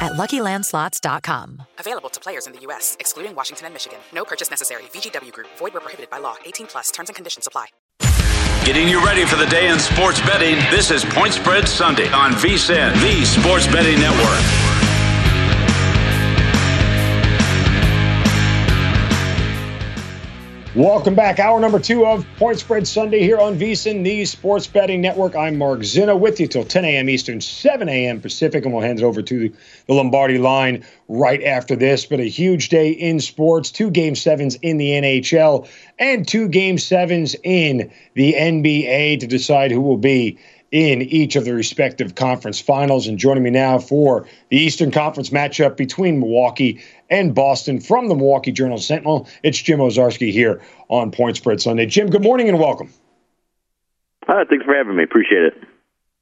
at LuckyLandSlots.com. Available to players in the U.S., excluding Washington and Michigan. No purchase necessary. VGW Group. Void where prohibited by law. 18 plus. Terms and conditions apply. Getting you ready for the day in sports betting. This is Point Spread Sunday on VSIN, the Sports Betting Network. Welcome back. Hour number two of Point Spread Sunday here on VSIN, the Sports Betting Network. I'm Mark Zinno with you till 10 a.m. Eastern, 7 a.m. Pacific, and we'll hand it over to the Lombardi line right after this. But a huge day in sports. Two game sevens in the NHL and two game sevens in the NBA to decide who will be in each of the respective conference finals. And joining me now for the Eastern Conference matchup between Milwaukee and Boston from the Milwaukee Journal Sentinel, it's Jim Owczarski here on Point Spread Sunday. Jim, good morning and welcome. Uh, thanks for having me. Appreciate it.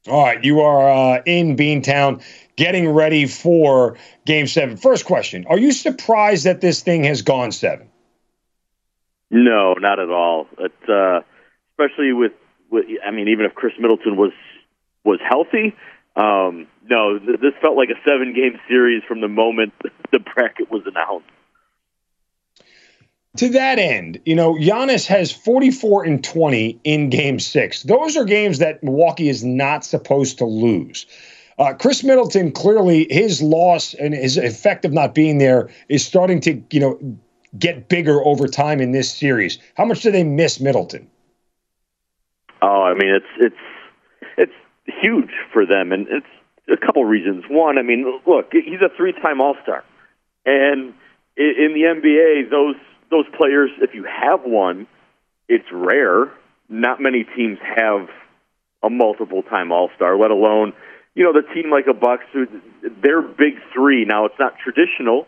All right, you are uh, in Beantown getting ready for Game 7. First question Are you surprised that this thing has gone seven? No, not at all. It, uh, especially with I mean, even if Khris Middleton was was healthy, um, no, th- this felt like a seven game series from the moment the bracket was announced. To that end, you know, Giannis has 44 and 20 in game six. Those are games that Milwaukee is not supposed to lose. Uh, Khris Middleton, clearly, his loss and his effect of not being there is starting to, you know, get bigger over time in this series. How much do they miss Middleton? Oh, I mean, it's it's it's huge for them, and it's a couple reasons. One, I mean, look, he's a three-time All-Star, and in the NBA, those those players, if you have one, it's rare. Not many teams have a multiple-time All-Star, let alone you know the team like a Bucks. Who, they're big three. Now it's not traditional.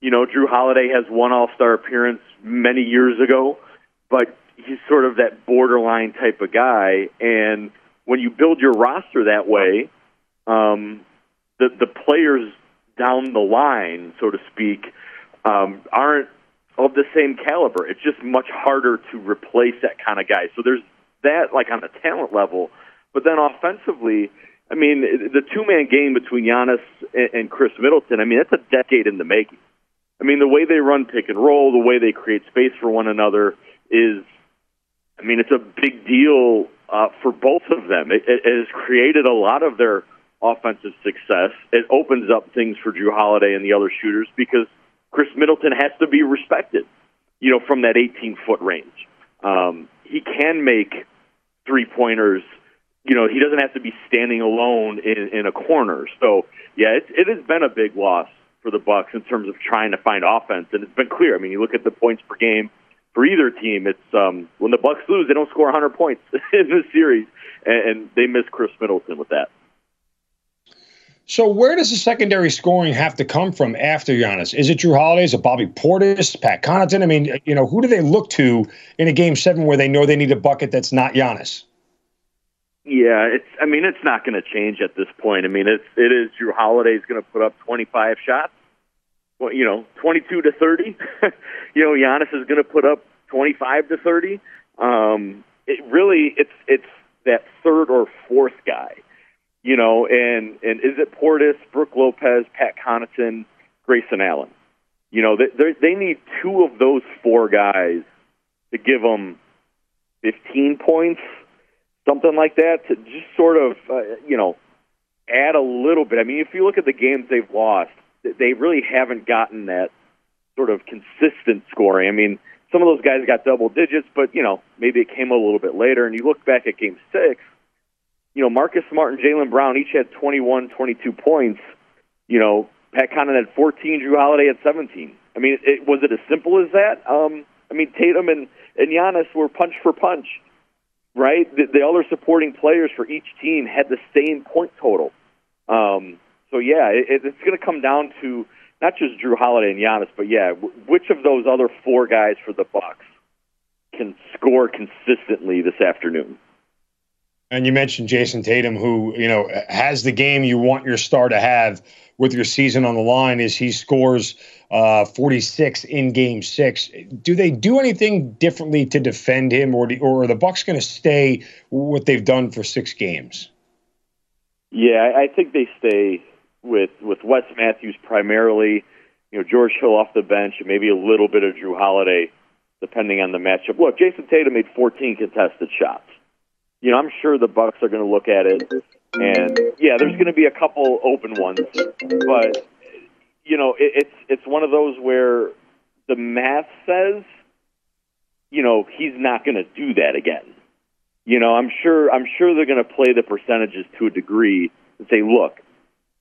You know, Jrue Holiday has one All-Star appearance many years ago, but he's sort of that borderline type of guy. And when you build your roster that way, um, the the players down the line, so to speak, um, aren't of the same caliber. It's just much harder to replace that kind of guy. So there's that, like on the talent level, but then offensively. I mean, the two man game between Giannis and Khris Middleton, I mean, that's a decade in the making. I mean, the way they run pick and roll, the way they create space for one another is I mean, it's a big deal uh, for both of them. It, it has created a lot of their offensive success. It opens up things for Jrue Holiday and the other shooters because Khris Middleton has to be respected, you know, from that 18 foot range. Um, he can make three pointers. You know, he doesn't have to be standing alone in, in a corner. So, yeah, it, it has been a big loss for the Bucks in terms of trying to find offense, and it's been clear. I mean, you look at the points per game for either team. It's um, when the Bucks lose, they don't score 100 points in the series, and, and they miss Khris Middleton with that. So where does the secondary scoring have to come from after Giannis? Is it Jrue Holiday? Is it Bobby Portis? Pat Connaughton? I mean, you know, who do they look to in a game seven where they know they need a bucket that's not Giannis? Yeah, it's. I mean, it's not going to change at this point. I mean, it's it is Jrue Holiday's going to put up 25 shots. Well, you know, 22 to 30. you know, Giannis is going to put up 25 to 30. Um, it really, it's it's that third or fourth guy you know, and and is it Portis, Brook Lopez, Pat Connaughton, Grayson Allen? You know, they they need two of those four guys to give them 15 points, something like that, to just sort of, uh, you know, add a little bit. I mean, if you look at the games they've lost, they really haven't gotten that sort of consistent scoring. I mean, some of those guys got double digits, but you know, maybe it came a little bit later. And you look back at Game Six you know, Marcus Smart and Jaylen Brown each had 21, 22 points. You know, Pat Connaughton had 14, Jrue Holiday had 17. I mean, it, was it as simple as that? Um, I mean, Tatum and, and Giannis were punch for punch, right? The, the other supporting players for each team had the same point total. Um, so, yeah, it, it's going to come down to not just Jrue Holiday and Giannis, but, yeah, which of those other four guys for the Bucks can score consistently this afternoon? And you mentioned Jayson Tatum, who you know has the game you want your star to have with your season on the line. Is he scores uh, 46 in Game Six? Do they do anything differently to defend him, or do, or are the Bucks going to stay what they've done for six games? Yeah, I think they stay with with Wes Matthews primarily. You know, George Hill off the bench, and maybe a little bit of Jrue Holiday, depending on the matchup. Look, Jayson Tatum made 14 contested shots you know, I'm sure the Bucks are going to look at it, and yeah, there's going to be a couple open ones, but you know, it, it's it's one of those where the math says, you know, he's not going to do that again. You know, I'm sure I'm sure they're going to play the percentages to a degree and say, look,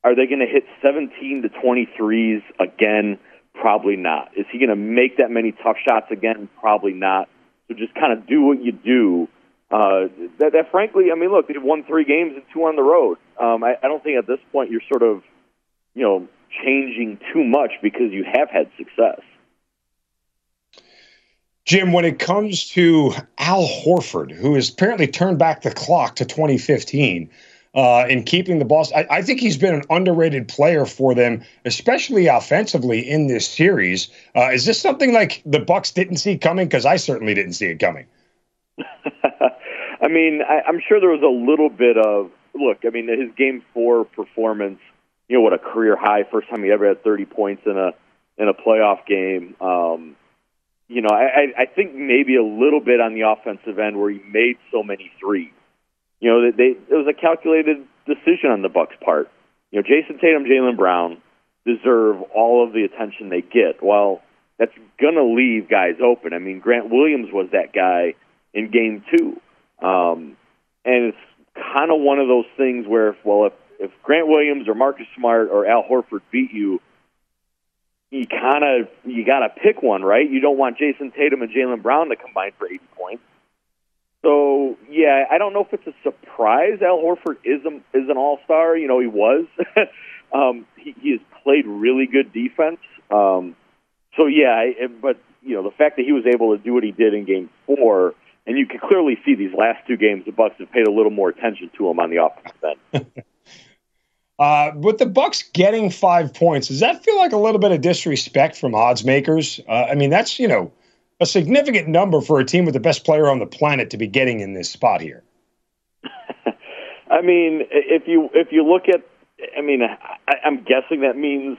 are they going to hit 17 to 23s again? Probably not. Is he going to make that many tough shots again? Probably not. So just kind of do what you do uh, that, that frankly, I mean, look, they've won three games and two on the road. Um, I, I don't think at this point you're sort of, you know, changing too much because you have had success. Jim, when it comes to Al Horford, who has apparently turned back the clock to 2015 uh, in keeping the ball, I, I, think he's been an underrated player for them, especially offensively in this series. Uh, is this something like the Bucks didn't see coming? Because I certainly didn't see it coming. I mean, I, I'm sure there was a little bit of look. I mean, his game four performance. You know what a career high, first time he ever had 30 points in a in a playoff game. Um, you know, I, I think maybe a little bit on the offensive end where he made so many threes. You know, they, they, it was a calculated decision on the Bucks' part. You know, Jayson Tatum, Jaylen Brown deserve all of the attention they get. Well, that's gonna leave guys open. I mean, Grant Williams was that guy in Game Two. Um, and it's kind of one of those things where, if, well, if, if Grant Williams or Marcus Smart or Al Horford beat you, you kind of you got to pick one, right? You don't want Jayson Tatum and Jaylen Brown to combine for 80 points. So yeah, I don't know if it's a surprise. Al Horford is a, is an All Star. You know, he was. um, he, he has played really good defense. Um, so yeah, but you know, the fact that he was able to do what he did in Game Four and you can clearly see these last two games, the Bucks have paid a little more attention to him on the offensive end. uh, with the Bucks getting five points, does that feel like a little bit of disrespect from odds makers? Uh, I mean, that's you know a significant number for a team with the best player on the planet to be getting in this spot here. I mean, if you if you look at, I mean, I, I'm guessing that means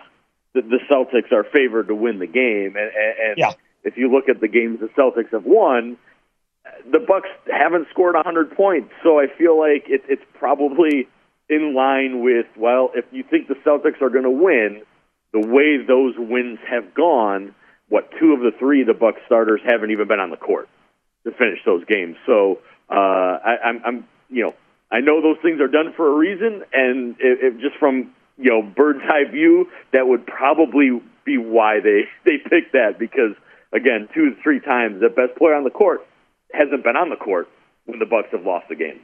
that the Celtics are favored to win the game, and, and yeah. if you look at the games the Celtics have won, the Bucks haven't scored 100 points, so I feel like it, it's probably in line with well, if you think the Celtics are going to win, the way those wins have gone, what two of the three the Bucks starters haven't even been on the court to finish those games. So uh, I, I'm, I'm, you know, I know those things are done for a reason, and it, it just from you know bird's eye view, that would probably be why they they picked that because again, two to three times the best player on the court hasn't been on the court when the Bucks have lost the game.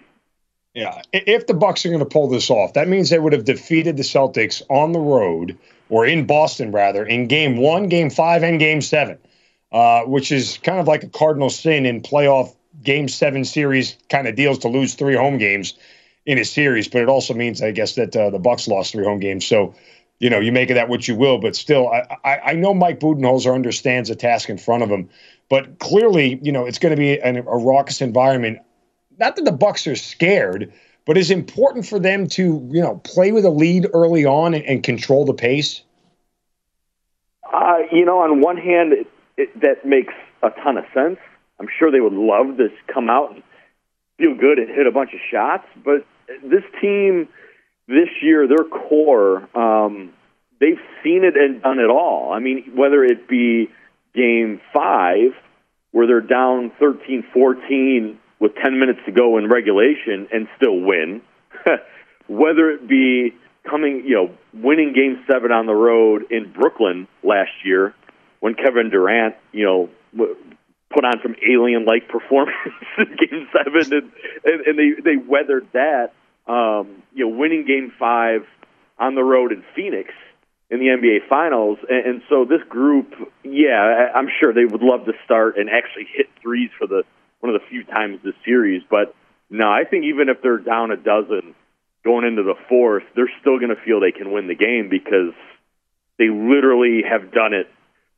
Yeah, if the Bucks are going to pull this off, that means they would have defeated the Celtics on the road or in Boston rather in Game One, Game Five, and Game Seven, uh, which is kind of like a cardinal sin in playoff Game Seven series kind of deals to lose three home games in a series. But it also means, I guess, that uh, the Bucks lost three home games. So you know, you make of that what you will. But still, I, I, I know Mike Budenholzer understands the task in front of him. But clearly, you know, it's going to be an, a raucous environment. Not that the Bucks are scared, but is important for them to, you know, play with a lead early on and, and control the pace. Uh, you know, on one hand, it, it, that makes a ton of sense. I'm sure they would love to come out and feel good and hit a bunch of shots, but this team this year, their core, um, they've seen it and done it all. I mean, whether it be game five, where they're down 13 14 with 10 minutes to go in regulation and still win, whether it be coming, you know, winning game seven on the road in Brooklyn last year when Kevin Durant, you know, put on some alien like performance in game seven and, and, and they, they weathered that um, you know, winning Game Five on the road in Phoenix in the NBA Finals, and, and so this group, yeah, I'm sure they would love to start and actually hit threes for the one of the few times this series. But no, I think even if they're down a dozen going into the fourth, they're still going to feel they can win the game because they literally have done it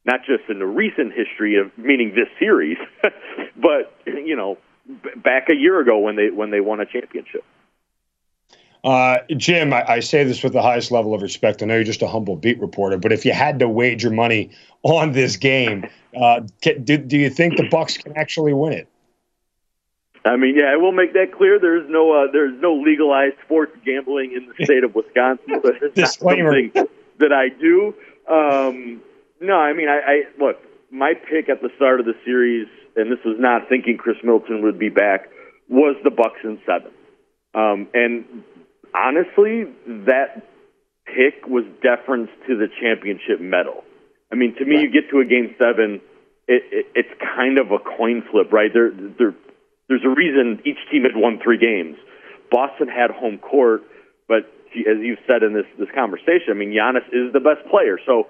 not just in the recent history of meaning this series, but you know back a year ago when they when they won a championship. Uh, Jim, I, I, say this with the highest level of respect. I know you're just a humble beat reporter, but if you had to wager money on this game, uh, do, do you think the Bucks can actually win it? I mean, yeah, I will make that clear. There's no uh, there's no legalized sports gambling in the state of Wisconsin. But it's Disclaimer. Not something that I do. Um, no, I mean, I, I look. My pick at the start of the series, and this was not thinking Khris Middleton would be back, was the Bucks in seven. Um, and honestly, that pick was deference to the championship medal. I mean, to me, you get to a game seven, it, it, it's kind of a coin flip, right? There, there, there's a reason each team had won three games. Boston had home court, but as you've said in this this conversation, I mean, Giannis is the best player. So,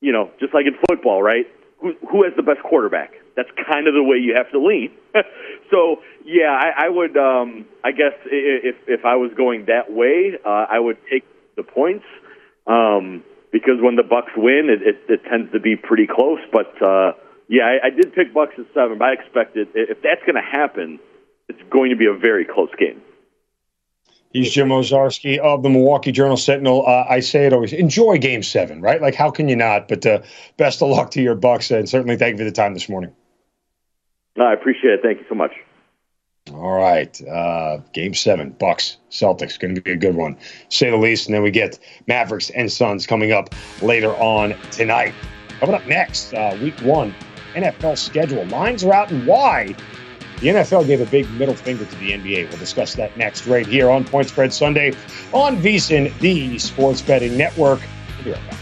you know, just like in football, right? Who who has the best quarterback? That's kind of the way you have to lean. so yeah, I, I would. Um, I guess if if I was going that way, uh, I would take the points um, because when the Bucks win, it, it, it tends to be pretty close. But uh, yeah, I, I did pick Bucks at seven, but I expected if that's going to happen, it's going to be a very close game. He's Jim Owczarski of the Milwaukee Journal Sentinel. Uh, I say it always: enjoy Game Seven, right? Like, how can you not? But uh, best of luck to your Bucks, and certainly thank you for the time this morning. No, I appreciate it. Thank you so much. All right, uh, Game Seven, Bucks Celtics, going to be a good one, say the least. And then we get Mavericks and Suns coming up later on tonight. Coming up next, uh, Week One NFL schedule. Lines are out and why the NFL gave a big middle finger to the NBA. We'll discuss that next, right here on Point Spread Sunday on VSIN, the Sports Betting Network. We'll be right back.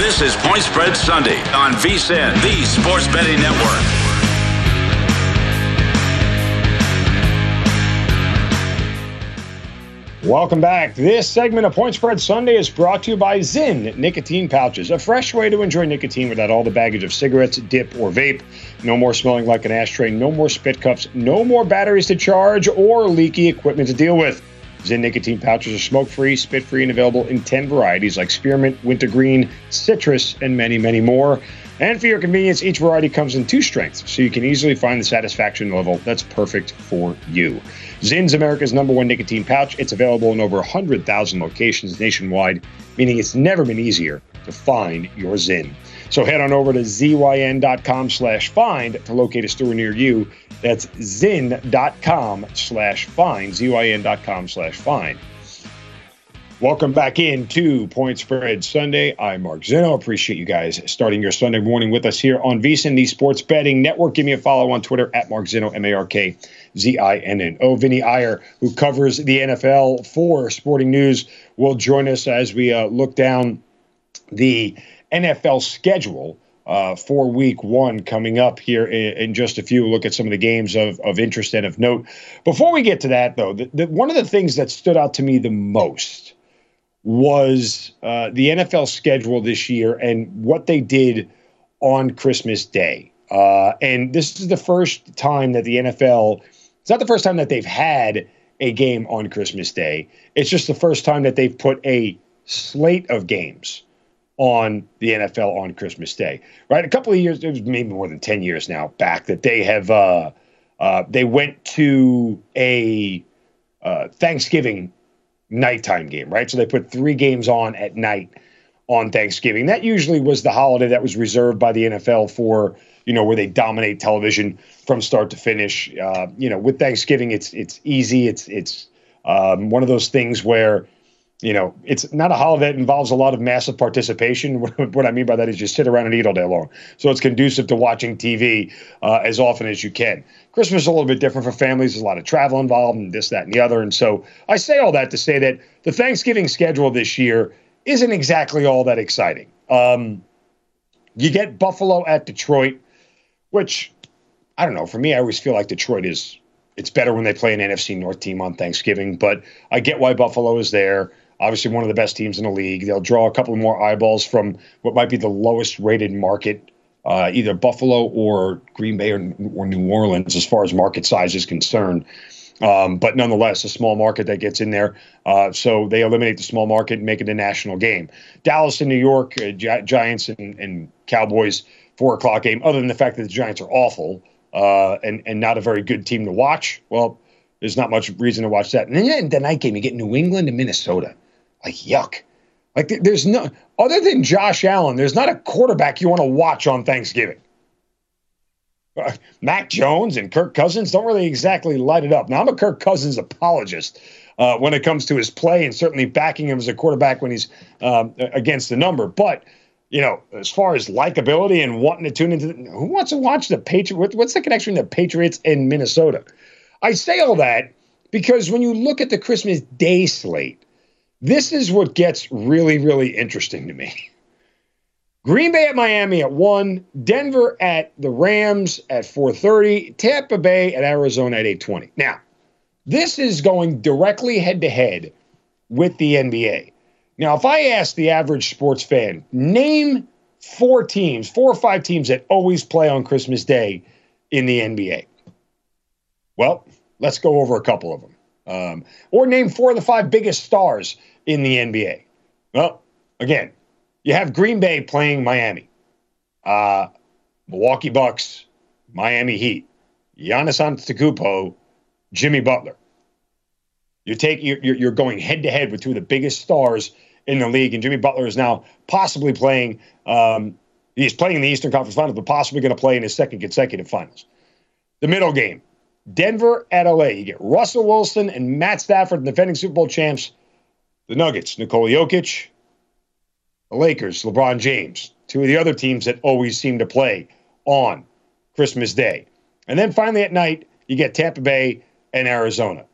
This is Point Spread Sunday on VSIN, the Sports Betting Network. Welcome back. This segment of Point Spread Sunday is brought to you by Zyn Nicotine Pouches, a fresh way to enjoy nicotine without all the baggage of cigarettes, dip, or vape. No more smelling like an ashtray, no more spit cups, no more batteries to charge or leaky equipment to deal with. Zyn nicotine pouches are smoke free, spit free, and available in 10 varieties like spearmint, wintergreen, citrus, and many, many more. And for your convenience, each variety comes in two strengths, so you can easily find the satisfaction level that's perfect for you. Zyn's America's number one nicotine pouch. It's available in over 100,000 locations nationwide, meaning it's never been easier to find your Zyn. So head on over to zyn.com slash find to locate a store near you. That's zyn.com slash find, zyn.com slash find. Welcome back into Point Spread Sunday. I'm Mark Zinno. Appreciate you guys starting your Sunday morning with us here on VSIN, the Sports Betting Network. Give me a follow on Twitter at Mark Zinno, M A R K Z I N N O. Vinny Iyer, who covers the NFL for Sporting News, will join us as we uh, look down the NFL schedule uh, for week one coming up here in, in, just a few. Look at some of the games of, of interest and of note. Before we get to that, though, the, the, one of the things that stood out to me the most was uh, the NFL schedule this year and what they did on Christmas Day. Uh, and this is the first time that the NFL, it's not the first time that they've had a game on Christmas Day. It's just the first time that they've put a slate of games on the NFL on Christmas Day. Right, a couple of years, it was maybe more than ten years now back that they have uh, uh, they went to a uh, Thanksgiving nighttime game. Right, so they put three games on at night on Thanksgiving. That usually was the holiday that was reserved by the NFL for you know where they dominate television from start to finish. Uh, you know, with Thanksgiving, it's it's easy. It's it's um, one of those things where you know, it's not a holiday that involves a lot of massive participation. what I mean by that is you sit around and eat all day long. So it's conducive to watching TV uh, as often as you can. Christmas is a little bit different for families. There's a lot of travel involved and this, that, and the other. And so I say all that to say that the Thanksgiving schedule this year isn't exactly all that exciting. Um, you get Buffalo at Detroit, which I don't know. For me, I always feel like Detroit is it's better when they play an NFC North team on Thanksgiving, but I get why Buffalo is there obviously one of the best teams in the league. They'll draw a couple more eyeballs from what might be the lowest rated market, uh, either Buffalo or Green Bay or, or, New Orleans, as far as market size is concerned. Um, but nonetheless, a small market that gets in there. Uh, so they eliminate the small market and make it a national game. Dallas and New York, uh, Gi- Giants and, and, Cowboys, four o'clock game. Other than the fact that the Giants are awful uh, and and not a very good team to watch, well, there's not much reason to watch that. And then the night game, you get New England and Minnesota. Like, yuck. Like, there's no, other than Josh Allen, there's not a quarterback you want to watch on Thanksgiving. Uh, Mac Jones and Kirk Cousins don't really exactly light it up. Now, I'm a Kirk Cousins apologist uh, when it comes to his play and certainly backing him as a quarterback when he's um, against the number. But, you know, as far as likability and wanting to tune into, the, who wants to watch the Patriots? What's the connection to the Patriots and Minnesota? I say all that because when you look at the Christmas Day slate, this is what gets really, really interesting to me. Green Bay at Miami at 1, Denver at the Rams at 4:30, Tampa Bay at Arizona at 8:20. Now, this is going directly head to head with the NBA. Now, if I ask the average sports fan, name four teams, four or five teams that always play on Christmas Day in the NBA. Well, let's go over a couple of them. Um, or name four of the five biggest stars in the NBA. Well, again, you have Green Bay playing Miami, uh, Milwaukee Bucks, Miami Heat, Giannis Antetokounmpo, Jimmy Butler. You take you're, you're going head to head with two of the biggest stars in the league, and Jimmy Butler is now possibly playing. Um, he's playing in the Eastern Conference Finals, but possibly going to play in his second consecutive finals. The middle game, Denver at LA. You get Russell Wilson and Matt Stafford, defending Super Bowl champs. The Nuggets, Nikola Jokic, the Lakers, LeBron James, two of the other teams that always seem to play on Christmas Day. And then finally at night, you get Tampa Bay and Arizona.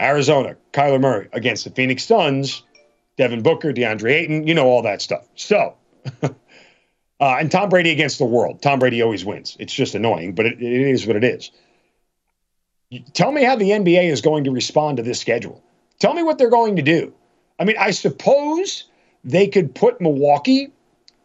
Arizona, Kyler Murray against the Phoenix Suns, Devin Booker, DeAndre Ayton, you know all that stuff. So, uh, and Tom Brady against the world. Tom Brady always wins. It's just annoying, but it, it is what it is. Tell me how the NBA is going to respond to this schedule. Tell me what they're going to do. I mean, I suppose they could put Milwaukee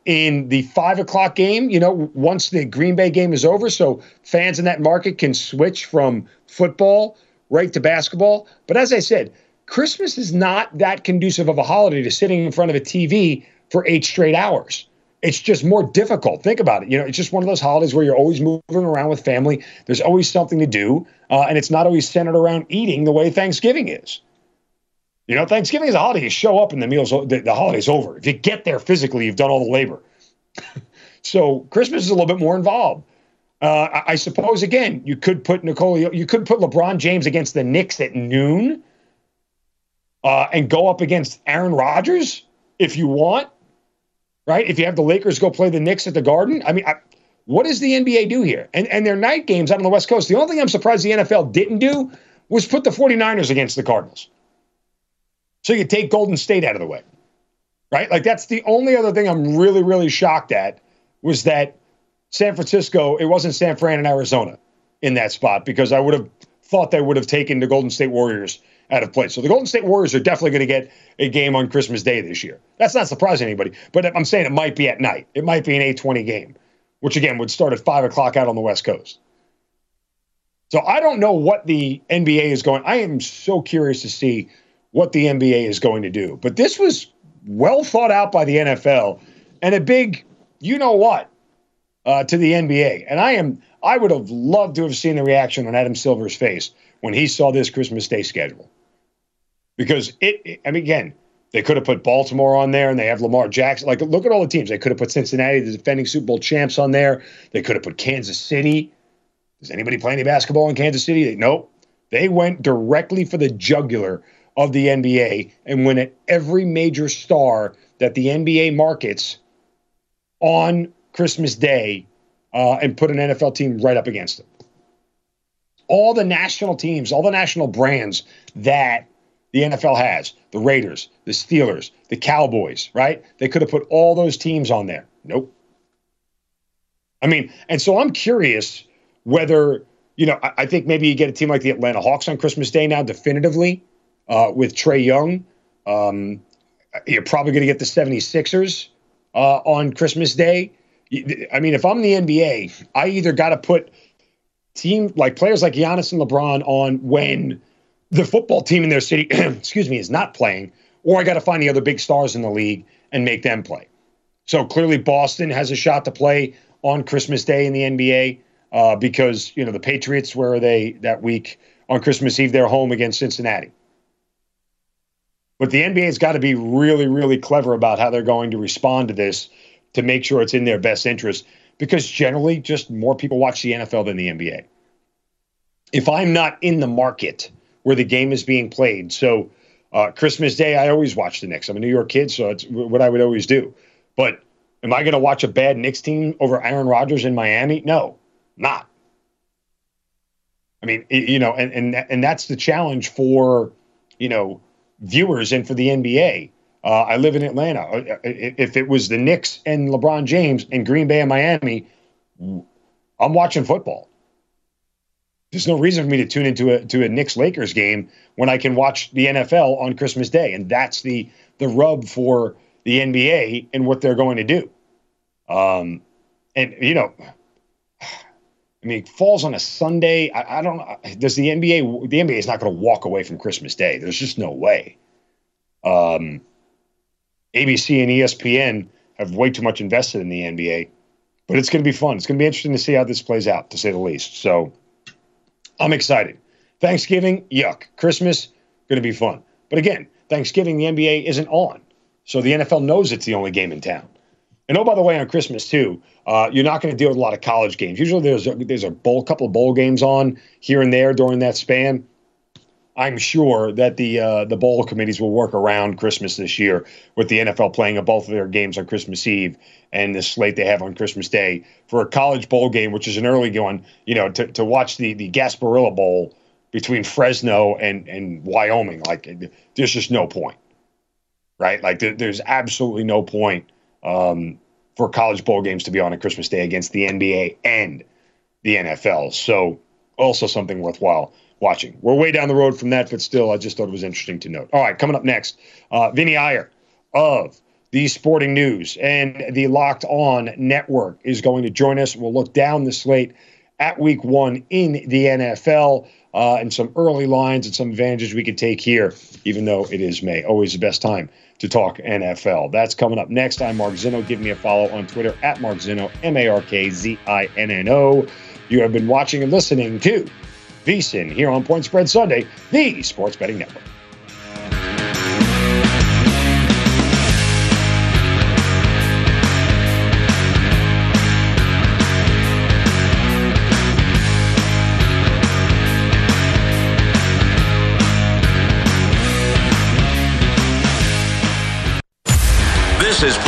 in the five o'clock game, you know, once the Green Bay game is over, so fans in that market can switch from football right to basketball. But as I said, Christmas is not that conducive of a holiday to sitting in front of a TV for eight straight hours. It's just more difficult. Think about it. You know, it's just one of those holidays where you're always moving around with family. There's always something to do, uh, and it's not always centered around eating the way Thanksgiving is. You know, Thanksgiving is a holiday. You show up and the meal's the, the holiday's over. If you get there physically, you've done all the labor. so Christmas is a little bit more involved. Uh, I, I, suppose again, you could put Nicole, you could put LeBron James against the Knicks at noon, uh, and go up against Aaron Rodgers if you want. Right? If you have the Lakers go play the Knicks at the Garden, I mean, I, what does the NBA do here? And and their night games out on the West Coast. The only thing I'm surprised the NFL didn't do was put the 49ers against the Cardinals. So you take Golden State out of the way, right? Like that's the only other thing I'm really, really shocked at was that San Francisco, it wasn't San Fran and Arizona in that spot because I would have thought they would have taken the Golden State Warriors out of place. So the Golden State Warriors are definitely going to get a game on Christmas Day this year. That's not surprising anybody, but I'm saying it might be at night. It might be an 820 game, which again would start at 5 o'clock out on the West Coast. So I don't know what the NBA is going. I am so curious to see what the NBA is going to do. But this was well thought out by the NFL and a big, you know what, uh, to the NBA. And I am, I would have loved to have seen the reaction on Adam Silver's face when he saw this Christmas Day schedule. Because it, it I mean, again, they could have put Baltimore on there and they have Lamar Jackson. Like, look at all the teams. They could have put Cincinnati, the defending Super Bowl champs, on there. They could have put Kansas City. Does anybody play any basketball in Kansas City? They, nope. They went directly for the jugular of the NBA and win at every major star that the NBA markets on Christmas Day uh, and put an NFL team right up against them. All the national teams, all the national brands that the NFL has the Raiders, the Steelers, the Cowboys, right? They could have put all those teams on there. Nope. I mean, and so I'm curious whether, you know, I, I think maybe you get a team like the Atlanta Hawks on Christmas Day now, definitively uh, with Trae Young. Um, you're probably going to get the 76ers uh, on Christmas Day. I mean, if I'm the NBA, I either got to put team like players like Giannis and LeBron on when the football team in their city, excuse me, is not playing, or I got to find the other big stars in the league and make them play. So clearly, Boston has a shot to play on Christmas Day in the NBA uh, because you know the Patriots, where are they that week on Christmas Eve? They're home against Cincinnati. But the NBA's got to be really, really clever about how they're going to respond to this to make sure it's in their best interest because generally just more people watch the NFL than the NBA. If I'm not in the market where the game is being played, so uh, Christmas Day, I always watch the Knicks. I'm a New York kid, so it's what I would always do. But am I going to watch a bad Knicks team over Aaron Rodgers in Miami? No, not. I mean, you know, and and and that's the challenge for you know viewers and for the NBA. Uh, I live in Atlanta. Uh, if it was the Knicks and LeBron James and Green Bay and Miami, I'm watching football. There's no reason for me to tune into a to a Knicks Lakers game when I can watch the NFL on Christmas Day, and that's the the rub for the NBA and what they're going to do. Um, and you know, I mean, it falls on a Sunday. I, I don't. Does the NBA? The NBA is not going to walk away from Christmas Day. There's just no way. Um, ABC and ESPN have way too much invested in the NBA, but it's going to be fun. It's going to be interesting to see how this plays out, to say the least. So, I'm excited. Thanksgiving, yuck. Christmas, going to be fun. But again, Thanksgiving, the NBA isn't on, so the NFL knows it's the only game in town. And oh, by the way, on Christmas too, uh, you're not going to deal with a lot of college games. Usually, there's a, there's a bowl, couple of bowl games on here and there during that span. I'm sure that the uh, the bowl committees will work around Christmas this year with the NFL playing a both of their games on Christmas Eve and the slate they have on Christmas Day for a college bowl game, which is an early one. You know, to, to watch the the Gasparilla Bowl between Fresno and and Wyoming, like there's just no point, right? Like there, there's absolutely no point um, for college bowl games to be on a Christmas Day against the NBA and the NFL. So, also something worthwhile watching. We're way down the road from that, but still, I just thought it was interesting to note. All right, coming up next, uh, Vinny Iyer of the Sporting News and the Locked On Network is going to join us. We'll look down the slate at week one in the NFL uh, and some early lines and some advantages we could take here, even though it is May. Always the best time to talk NFL. That's coming up next. I'm Mark Zinno. Give me a follow on Twitter at Mark Zinno, M A R K Z I N N O. You have been watching and listening to VSIN here on Point Spread Sunday, the Sports Betting Network.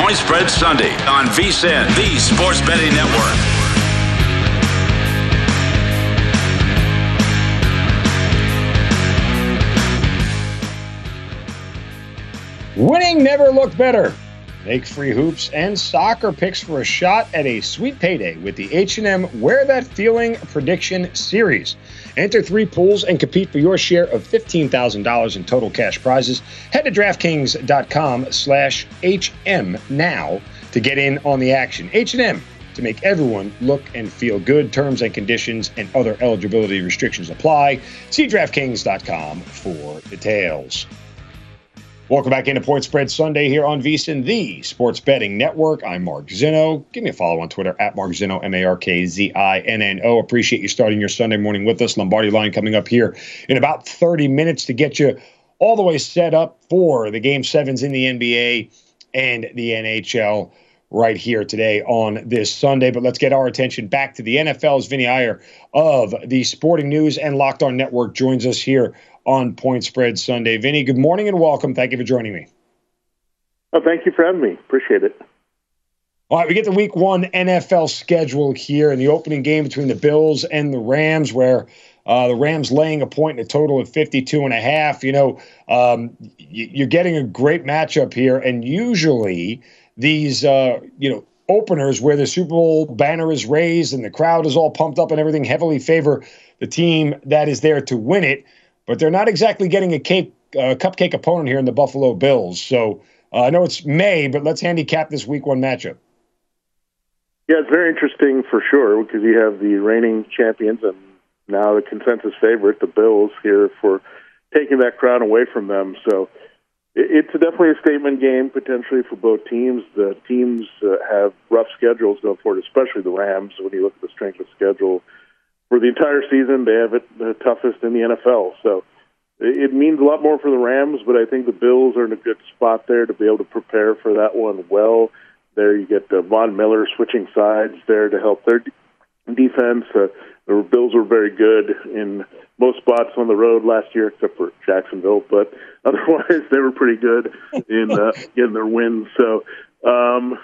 Point Spread Sunday on VSIN, the Sports Betting Network. Winning never looked better. Make free hoops and soccer picks for a shot at a sweet payday with the H&M Wear That Feeling Prediction Series. Enter three pools and compete for your share of $15,000 in total cash prizes. Head to DraftKings.com slash HM now to get in on the action. H&M to make everyone look and feel good. Terms and conditions and other eligibility restrictions apply. See DraftKings.com for details. Welcome back into Point Spread Sunday here on VSIN, the Sports Betting Network. I'm Mark Zinno. Give me a follow on Twitter at Mark Zinno, M A R K Z I N N O. Appreciate you starting your Sunday morning with us. Lombardi line coming up here in about 30 minutes to get you all the way set up for the game sevens in the NBA and the NHL right here today on this Sunday. But let's get our attention back to the NFL's Vinny Iyer of the Sporting News and Locked On Network joins us here on Point Spread Sunday. Vinny, good morning and welcome. Thank you for joining me. Oh, thank you for having me. Appreciate it. All right, we get the week one NFL schedule here in the opening game between the Bills and the Rams, where uh, the Rams laying a point in a total of 52 and a half. You know, um, you're getting a great matchup here, and usually these, uh, you know, openers where the Super Bowl banner is raised and the crowd is all pumped up and everything heavily favor the team that is there to win it but they're not exactly getting a cake, uh, cupcake opponent here in the Buffalo Bills. So uh, I know it's May, but let's handicap this Week One matchup. Yeah, it's very interesting for sure because you have the reigning champions and now the consensus favorite, the Bills, here for taking that crown away from them. So it's definitely a statement game potentially for both teams. The teams uh, have rough schedules going forward, especially the Rams. When you look at the strength of schedule for the entire season. They have it the toughest in the NFL. So it means a lot more for the Rams, but I think the Bills are in a good spot there to be able to prepare for that one well. There you get uh, Von Miller switching sides there to help their defense. Uh, the Bills were very good in most spots on the road last year, except for Jacksonville. But otherwise, they were pretty good in uh, getting their wins. So um,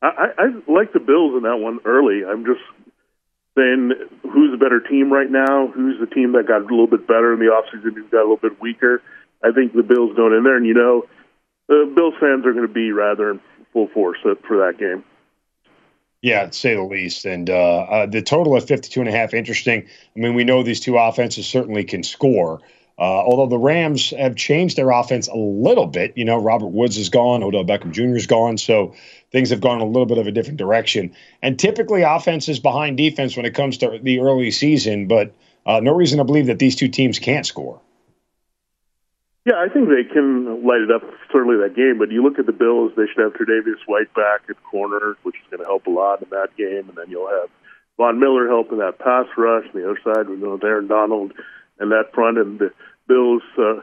I, I like the Bills in that one early. I'm just then who's the better team right now? Who's the team that got a little bit better in the offseason? Who got a little bit weaker? I think the Bills going in there, and you know, the Bills fans are going to be rather in full force for that game. Yeah, to say the least. And uh, uh, the total of 52 and a half, interesting. I mean, we know these two offenses certainly can score. Uh, although the Rams have changed their offense a little bit, you know, Robert Woods is gone, Odell Beckham Jr. is gone, so things have gone a little bit of a different direction. And typically, offense is behind defense when it comes to the early season, but uh, no reason to believe that these two teams can't score. Yeah, I think they can light it up certainly that game. But you look at the Bills; they should have Tre'Davious White back at corner, which is going to help a lot in that game. And then you'll have Von Miller helping that pass rush. On the other side, we know Aaron Donald and that front, and the Bills uh,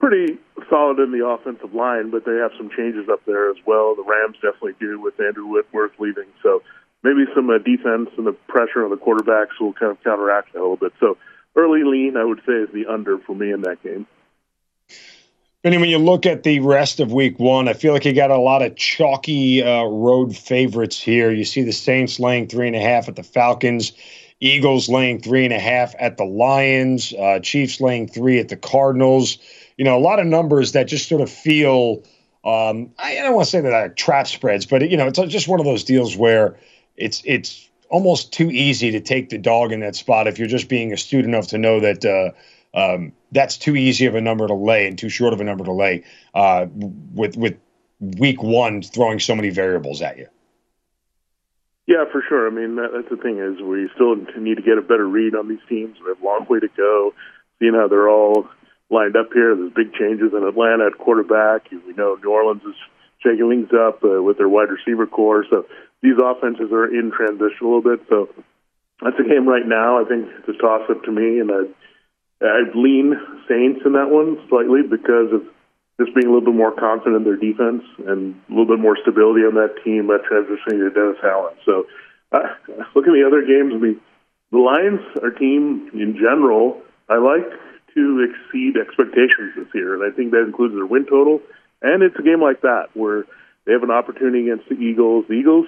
pretty solid in the offensive line, but they have some changes up there as well. The Rams definitely do with Andrew Whitworth leaving, so maybe some uh, defense and the pressure on the quarterbacks will kind of counteract that a little bit. So early lean, I would say, is the under for me in that game. And when you look at the rest of week one, I feel like you got a lot of chalky uh, road favorites here. You see the Saints laying three and a half at the Falcons, Eagles laying three and a half at the Lions, uh, Chiefs laying three at the Cardinals. You know, a lot of numbers that just sort of feel. Um, I don't want to say that are trap spreads, but you know, it's just one of those deals where it's it's almost too easy to take the dog in that spot if you're just being astute enough to know that. Uh, um, that's too easy of a number to lay and too short of a number to lay uh, with with week one throwing so many variables at you. Yeah, for sure. I mean, that, that's the thing is we still need to get a better read on these teams. We have a long way to go. Seeing how they're all lined up here, there's big changes in Atlanta at quarterback. We know New Orleans is shaking things up uh, with their wide receiver corps. So these offenses are in transition a little bit. So that's a game right now. I think it's a toss up to me, and I I'd lean Saints in that one slightly because of just being a little bit more confident in their defense and a little bit more stability on that team by transitioning to Dennis Allen. So, uh, look at the other games. I mean, the Lions, our team in general, I like to exceed expectations this year, and I think that includes their win total. And it's a game like that where they have an opportunity against the Eagles. The Eagles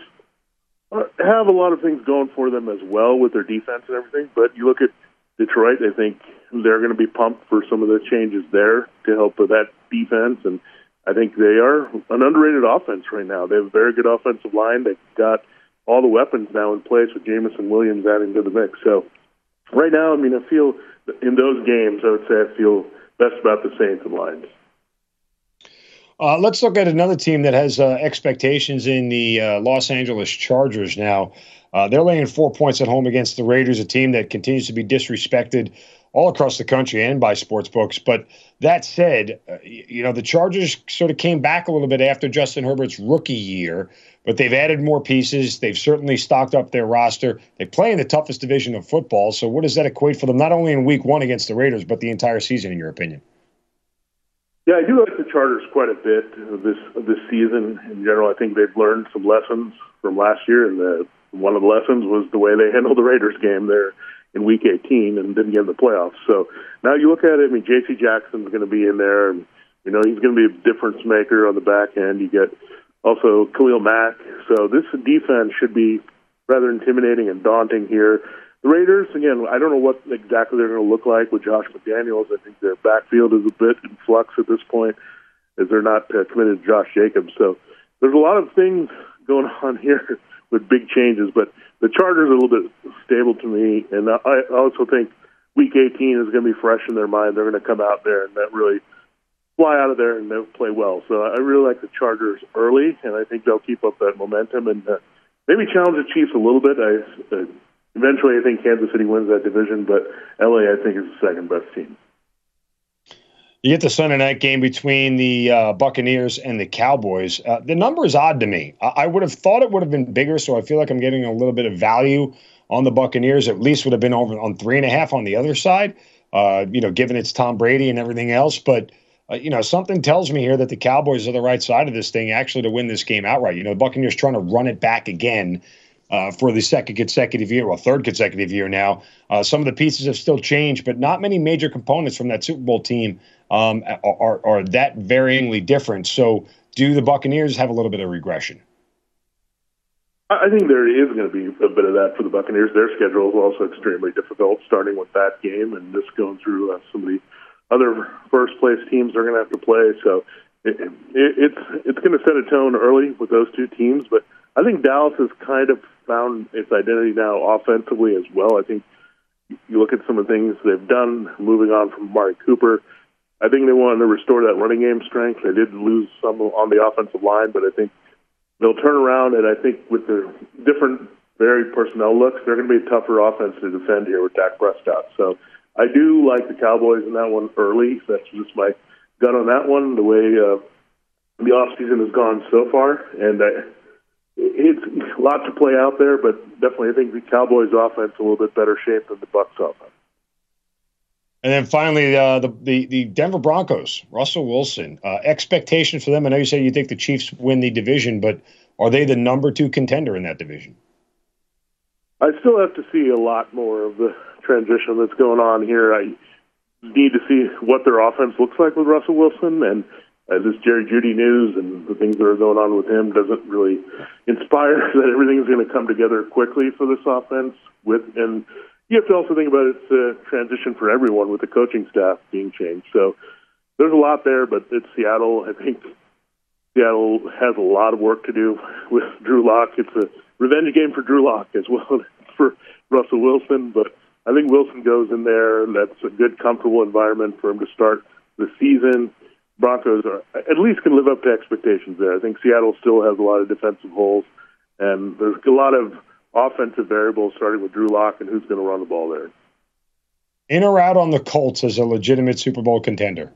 uh, have a lot of things going for them as well with their defense and everything, but you look at Detroit, I think they're going to be pumped for some of the changes there to help with that defense. And I think they are an underrated offense right now. They have a very good offensive line. They've got all the weapons now in place with Jameson Williams adding to the mix. So right now, I mean, I feel in those games, I would say I feel best about the Saints and Lions. Uh, let's look at another team that has uh, expectations in the uh, Los Angeles Chargers now. Uh, they're laying four points at home against the Raiders, a team that continues to be disrespected all across the country and by sports books. But that said, uh, you know, the Chargers sort of came back a little bit after Justin Herbert's rookie year, but they've added more pieces. They've certainly stocked up their roster. They play in the toughest division of football. So, what does that equate for them, not only in week one against the Raiders, but the entire season, in your opinion? Yeah, I do like the Chargers quite a bit this this season in general. I think they've learned some lessons from last year, and the, one of the lessons was the way they handled the Raiders game there in Week 18 and didn't get in the playoffs. So now you look at it. I mean, J.C. Jackson's going to be in there, and you know he's going to be a difference maker on the back end. You get also Khalil Mack. So this defense should be rather intimidating and daunting here. The Raiders, again, I don't know what exactly they're going to look like with Josh McDaniels. I think their backfield is a bit in flux at this point, as they're not uh, committed to Josh Jacobs. So there's a lot of things going on here with big changes, but the Chargers are a little bit stable to me, and I also think Week 18 is going to be fresh in their mind. They're going to come out there and that really fly out of there and they'll play well. So I really like the Chargers early, and I think they'll keep up that momentum and uh, maybe challenge the Chiefs a little bit. I uh, Eventually, I think Kansas City wins that division, but LA, I think, is the second best team. You get the Sunday night game between the uh, Buccaneers and the Cowboys. Uh, the number is odd to me. I-, I would have thought it would have been bigger, so I feel like I'm getting a little bit of value on the Buccaneers. At least would have been over on three and a half on the other side. Uh, you know, given it's Tom Brady and everything else, but uh, you know, something tells me here that the Cowboys are the right side of this thing actually to win this game outright. You know, the Buccaneers trying to run it back again uh, for the second consecutive year, well, third consecutive year now. Uh, some of the pieces have still changed, but not many major components from that Super Bowl team um, are, are that varyingly different. So, do the Buccaneers have a little bit of regression? I think there is going to be a bit of that for the Buccaneers. Their schedule is also extremely difficult, starting with that game and just going through uh, some of the other first place teams they're going to have to play. So it, it, it's it's going to set a tone early with those two teams. But I think Dallas has kind of found its identity now offensively as well. I think you look at some of the things they've done, moving on from Amari Cooper. I think they wanted to restore that running game strength. They did lose some on the offensive line, but I think they'll turn around. And I think with the different varied personnel looks, they're going to be a tougher offense to defend here with Dak Prescott. So I do like the Cowboys in that one early. That's just my gut on that one. The way uh, the off season has gone so far, and I, it's a lot to play out there, but definitely I think the Cowboys offense is a little bit better shape than the Bucks offense. And then finally, uh, the, the the Denver Broncos, Russell Wilson. Uh, expectations for them. I know you said you think the Chiefs win the division, but are they the number two contender in that division? I still have to see a lot more of the transition that's going on here. I need to see what their offense looks like with Russell Wilson, and uh, this Jerry Jeudy news and the things that are going on with him doesn't really inspire that everything's going to come together quickly for this offense. With and you have to also think about it's a transition for everyone with the coaching staff being changed. So there's a lot there, but it's Seattle. I think Seattle has a lot of work to do with Drew Lock. It's a revenge game for Drew Lock as well as for Russell Wilson, but I think Wilson goes in there. That's a good, comfortable environment for him to start the season. Broncos are at least can live up to expectations there. I think Seattle still has a lot of defensive holes, and there's a lot of offensive variables starting with Drew Lock and who's going to run the ball there. In or out on the Colts as a legitimate Super Bowl contender?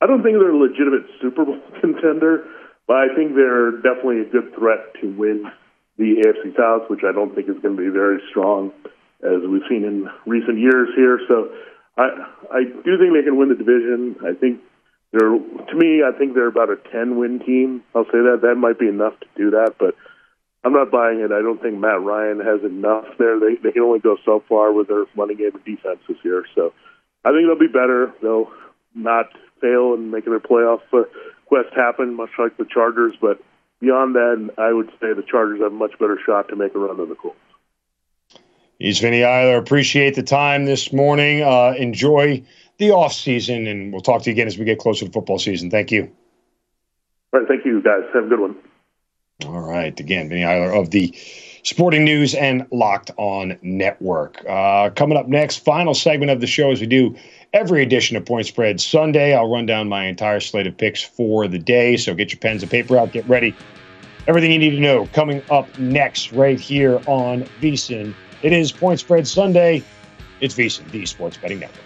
I don't think they're a legitimate Super Bowl contender, but I think they're definitely a good threat to win the AFC South, which I don't think is going to be very strong as we've seen in recent years here. So I I do think they can win the division. I think they're to me, I think they're about a ten win team. I'll say that. That might be enough to do that, but I'm not buying it. I don't think Matt Ryan has enough there. They they can only go so far with their running game and defense this year. So I think they'll be better. They'll not fail and make their playoff uh, quest happen, much like the Chargers. But beyond that, I would say the Chargers have a much better shot to make a run than the Colts. He's Vinny Iyer. Appreciate the time this morning. Uh, enjoy the off season, and we'll talk to you again as we get closer to football season. Thank you. All right, thank you, guys. Have a good one. All right, again, Vinny Iyer of the Sporting News and Locked On Network. Uh, coming up next, final segment of the show as we do every edition of Point Spread Sunday. I'll run down my entire slate of picks for the day. So get your pens and paper out, get ready. Everything you need to know coming up next, right here on VSIN it is Point Spread Sunday. It's VSIN, the Sports Betting Network.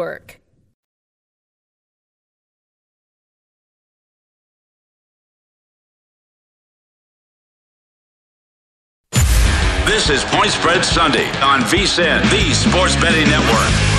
This is Point Spread Sunday on VSIN, the Sports Betting Network.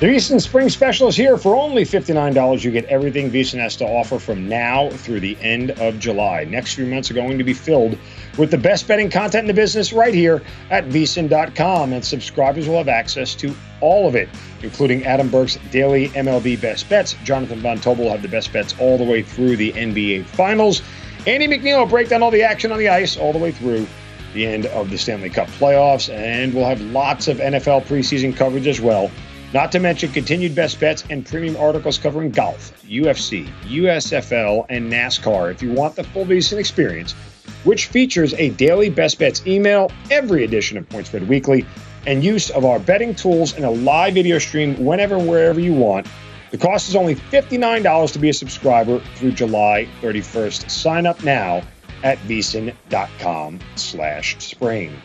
The VSIN Spring Special is here for only $59. You get everything VSIN has to offer from now through the end of July. Next few months are going to be filled with the best betting content in the business right here at VSIN.com. And subscribers will have access to all of it, including Adam Burke's daily MLB best bets. Jonathan Von Tobel will have the best bets all the way through the NBA Finals. Andy McNeil will break down all the action on the ice all the way through the end of the Stanley Cup playoffs. And we'll have lots of NFL preseason coverage as well. Not to mention continued best bets and premium articles covering golf, UFC, USFL, and NASCAR. If you want the full VSIN experience, which features a daily best bets email, every edition of Point Spread Weekly, and use of our betting tools and a live video stream whenever and wherever you want. The cost is only $59 to be a subscriber through July 31st. Sign up now at vsin.com slash spring.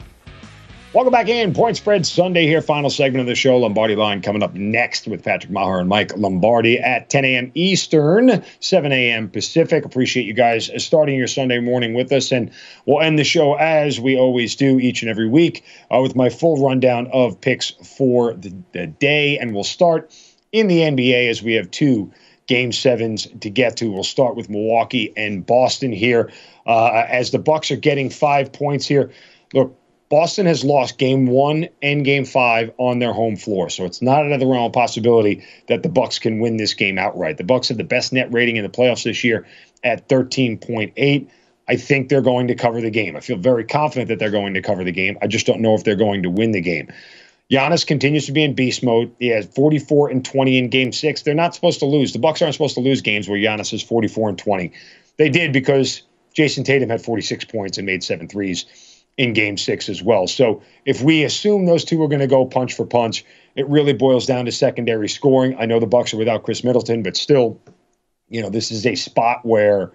Welcome back in. Point spread Sunday here. Final segment of the show. Lombardi line coming up next with Patrick Meagher and Mike Lombardi at 10 a.m. Eastern, 7 a.m. Pacific. Appreciate you guys starting your Sunday morning with us. And we'll end the show as we always do each and every week uh, with my full rundown of picks for the, the day. And we'll start in the NBA as we have two game sevens to get to. We'll start with Milwaukee and Boston here uh, as the Bucks are getting five points here. Look, Boston has lost game one and game five on their home floor. So it's not the realm of possibility that the Bucks can win this game outright. The Bucks have the best net rating in the playoffs this year at 13.8. I think they're going to cover the game. I feel very confident that they're going to cover the game. I just don't know if they're going to win the game. Giannis continues to be in beast mode. He has 44 and 20 in game six. They're not supposed to lose. The Bucks aren't supposed to lose games where Giannis is 44 and 20. They did because Jayson Tatum had 46 points and made seven threes in game six as well. So if we assume those two are going to go punch for punch, it really boils down to secondary scoring. I know the Bucks are without Khris Middleton, but still, you know, this is a spot where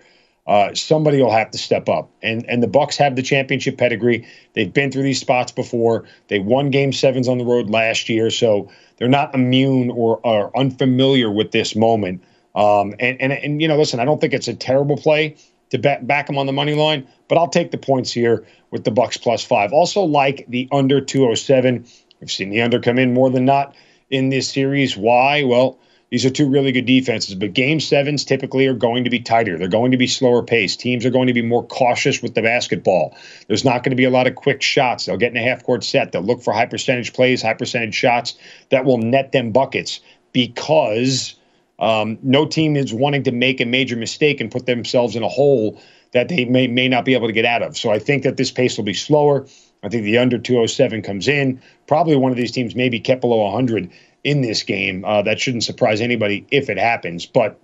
uh, somebody will have to step up. And and the Bucks have the championship pedigree. They've been through these spots before. They won game sevens on the road last year, so they're not immune or, or unfamiliar with this moment. Um, and, and and you know, listen, I don't think it's a terrible play to back, back them on the money line, but I'll take the points here with the Bucks plus five. Also, like the under 207. We've seen the under come in more than not in this series. Why? Well, these are two really good defenses, but game sevens typically are going to be tighter. They're going to be slower paced. Teams are going to be more cautious with the basketball. There's not going to be a lot of quick shots. They'll get in a half court set. They'll look for high percentage plays, high percentage shots that will net them buckets because um, no team is wanting to make a major mistake and put themselves in a hole that they may, may not be able to get out of. So I think that this pace will be slower. I think the under 207 comes in. Probably one of these teams may be kept below 100 in this game. Uh, that shouldn't surprise anybody if it happens. But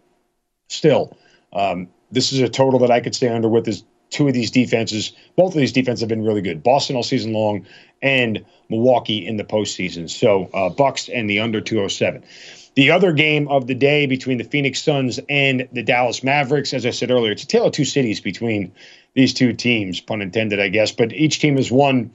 still, um, this is a total that I could stay under with. Is two of these defenses, both of these defenses have been really good. Boston all season long, and Milwaukee in the postseason. So uh, Bucks and the under 207. The other game of the day between the Phoenix Suns and the Dallas Mavericks, as I said earlier, it's a tale of two cities between these two teams, pun intended, I guess. But each team has won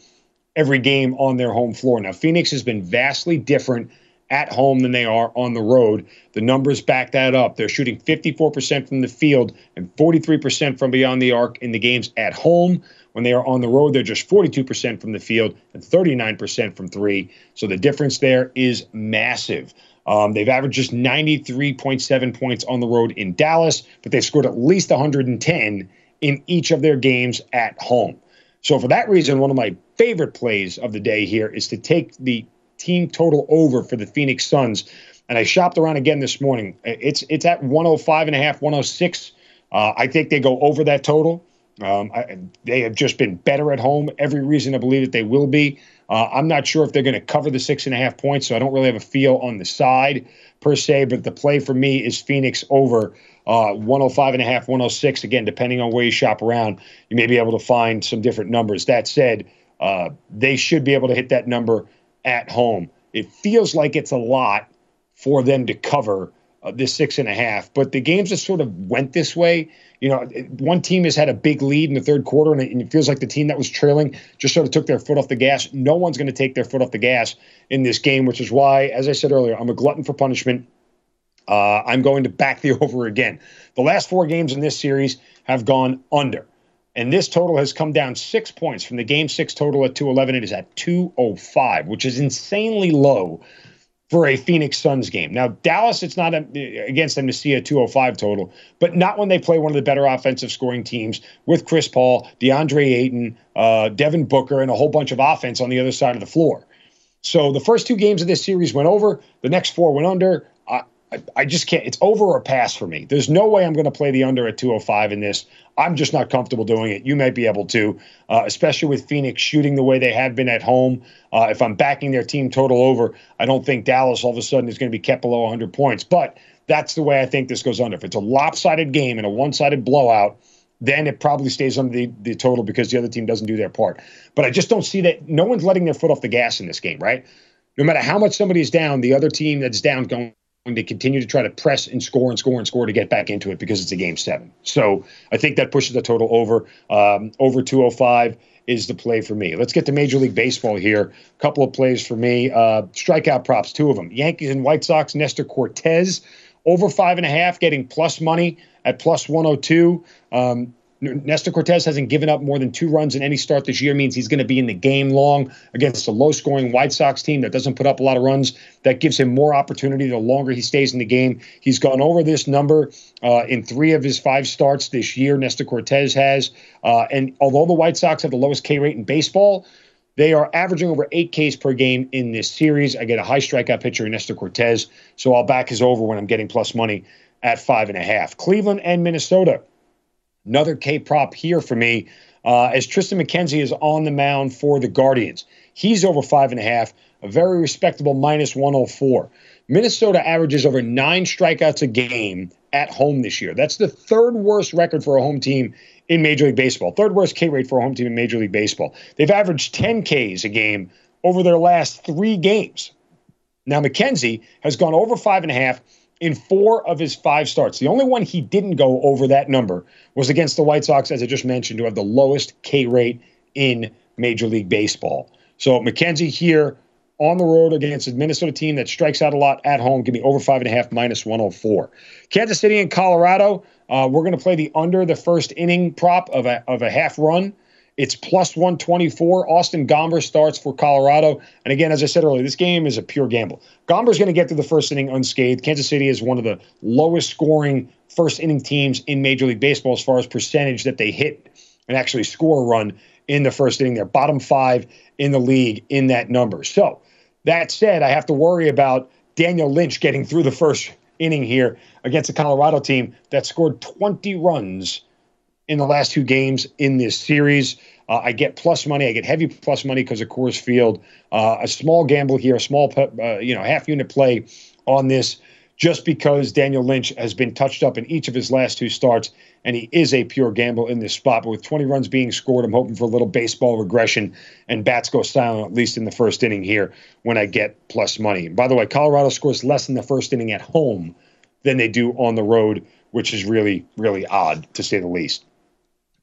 every game on their home floor. Now, Phoenix has been vastly different at home than they are on the road. The numbers back that up. They're shooting 54% from the field and 43% from beyond the arc in the games at home. When they are on the road, they're just 42% from the field and 39% from three. So the difference there is massive. Um, they've averaged just 93.7 points on the road in Dallas, but they've scored at least 110 in each of their games at home. So, for that reason, one of my favorite plays of the day here is to take the team total over for the Phoenix Suns. And I shopped around again this morning. It's it's at 105 and a half, 106. Uh, I think they go over that total. Um, I, they have just been better at home. Every reason to believe that they will be. Uh, I'm not sure if they're going to cover the six and a half points, so I don't really have a feel on the side per se. But the play for me is Phoenix over uh, 105 and a half, 106. Again, depending on where you shop around, you may be able to find some different numbers. That said, uh, they should be able to hit that number at home. It feels like it's a lot for them to cover uh, this six and a half. But the games just sort of went this way. You know, one team has had a big lead in the third quarter, and it, and it feels like the team that was trailing just sort of took their foot off the gas. No one's going to take their foot off the gas in this game, which is why, as I said earlier, I'm a glutton for punishment. Uh, I'm going to back the over again. The last four games in this series have gone under. And this total has come down six points from the game six total at 211. It is at 205, which is insanely low for a Phoenix Suns game. Now, Dallas, it's not a, against them to see a 205 total, but not when they play one of the better offensive scoring teams with Chris Paul, DeAndre Ayton, uh, Devin Booker, and a whole bunch of offense on the other side of the floor. So the first two games of this series went over, the next four went under. I, I just can't. It's over or pass for me. There's no way I'm going to play the under at 205 in this. I'm just not comfortable doing it. You might be able to, uh, especially with Phoenix shooting the way they have been at home. Uh, if I'm backing their team total over, I don't think Dallas all of a sudden is going to be kept below 100 points. But that's the way I think this goes under. If it's a lopsided game and a one sided blowout, then it probably stays under the, the total because the other team doesn't do their part. But I just don't see that. No one's letting their foot off the gas in this game, right? No matter how much somebody's down, the other team that's down going to continue to try to press and score and score and score to get back into it because it's a game seven. So I think that pushes the total over. Um, over 205 is the play for me. Let's get to Major League Baseball here. A couple of plays for me. Uh, strikeout props, two of them. Yankees and White Sox, Nestor Cortes. Over five and a half, getting plus money at plus 102. Um, Nestor Cortes hasn't given up more than two runs in any start this year, means he's going to be in the game long against a low scoring White Sox team that doesn't put up a lot of runs. That gives him more opportunity the longer he stays in the game. He's gone over this number uh, in three of his five starts this year, Nestor Cortes has. Uh, and although the White Sox have the lowest K rate in baseball, they are averaging over eight Ks per game in this series. I get a high strikeout pitcher in Nestor Cortes, so I'll back his over when I'm getting plus money at five and a half. Cleveland and Minnesota. Another K prop here for me uh, as Triston McKenzie is on the mound for the Guardians. He's over five and a half, a very respectable minus 104. Minnesota averages over nine strikeouts a game at home this year. That's the third worst record for a home team in Major League Baseball. Third worst K rate for a home team in Major League Baseball. They've averaged 10 Ks a game over their last three games. Now, McKenzie has gone over five and a half in four of his five starts. The only one he didn't go over that number was against the White Sox, as I just mentioned, who have the lowest K rate in Major League Baseball. So McKenzie here on the road against a Minnesota team that strikes out a lot at home. Give me over five and a half, minus 104. Kansas City and Colorado. Uh, we're going to play the under the first inning prop of a, of a half run. It's plus 124. Austin Gomber starts for Colorado. And again, as I said earlier, this game is a pure gamble. Gomber's going to get through the first inning unscathed. Kansas City is one of the lowest scoring first inning teams in Major League Baseball as far as percentage that they hit and actually score a run in the first inning. They're bottom five in the league in that number. So, that said, I have to worry about Daniel Lynch getting through the first inning here against a Colorado team that scored 20 runs in the last two games in this series. Uh, I get plus money. I get heavy plus money because of Coors Field. Uh, a small gamble here, a small uh, you know half unit play on this, just because Daniel Lynch has been touched up in each of his last two starts, and he is a pure gamble in this spot. But with 20 runs being scored, I'm hoping for a little baseball regression, and bats go silent at least in the first inning here when I get plus money. By the way, Colorado scores less in the first inning at home than they do on the road, which is really really odd to say the least.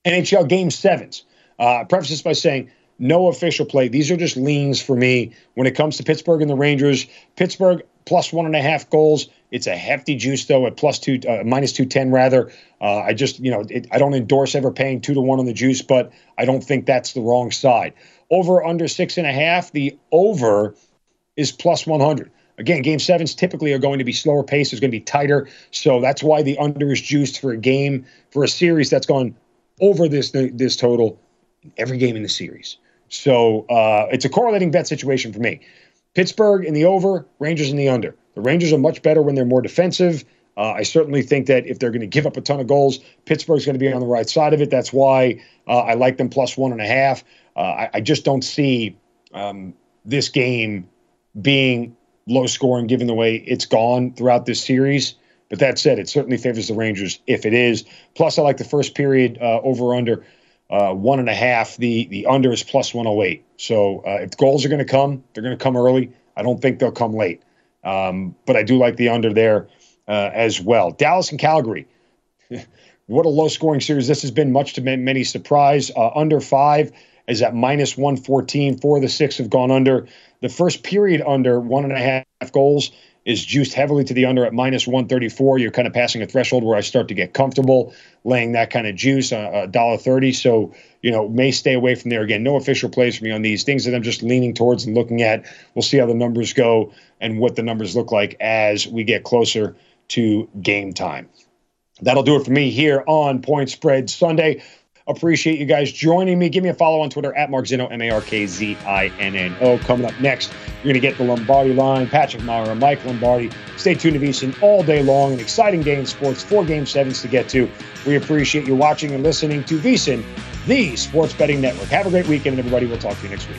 NHL Game Sevens. Uh, preface this by saying no official play. These are just leans for me when it comes to Pittsburgh and the Rangers. Pittsburgh plus one and a half goals. It's a hefty juice though at plus two, uh, minus two ten rather. Uh, I just you know it, I don't endorse ever paying two to one on the juice, but I don't think that's the wrong side. Over under six and a half. The over is plus one hundred. Again, game sevens typically are going to be slower pace. It's going to be tighter. So that's why the under is juiced for a game, for a series that's gone over this this total every game in the series. So uh, it's a correlating bet situation for me. Pittsburgh in the over, Rangers in the under. The Rangers are much better when they're more defensive. Uh, I certainly think that if they're going to give up a ton of goals, Pittsburgh's going to be on the right side of it. That's why uh, I like them plus one and a half. Uh, I, I, just don't see um, this game being low scoring given the way it's gone throughout this series. But that said, it certainly favors the Rangers if it is. Plus, I like the first period uh, over under uh, one and a half. The the under is plus 108. So uh, if goals are going to come, they're going to come early. I don't think they'll come late. Um, but I do like the under there uh, as well. Dallas and Calgary. what a low scoring series this has been, much to many surprise. Uh, under five is at minus 114. Four of the six have gone under. The first period under one and a half goals is juiced heavily to the under at minus 134. You're kind of passing a threshold where I start to get comfortable laying that kind of juice, uh, uh, a dollar thirty. So you know, may stay away from there. Again, no official plays for me on these things that I'm just leaning towards and looking at. We'll see how the numbers go and what the numbers look like as we get closer to game time. That'll do it for me here on Point Spread Sunday. Appreciate you guys joining me. Give me a follow on Twitter at Markzinno, M A R K Z I N N O. Coming up next, you're going to get the Lombardi line, Patrick Meagher, Mike Lombardi. Stay tuned to VSiN all day long. An exciting day in sports, four game sevens to get to. We appreciate you watching and listening to VSiN, the sports betting network. Have a great weekend, everybody. We'll talk to you next week.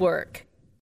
work.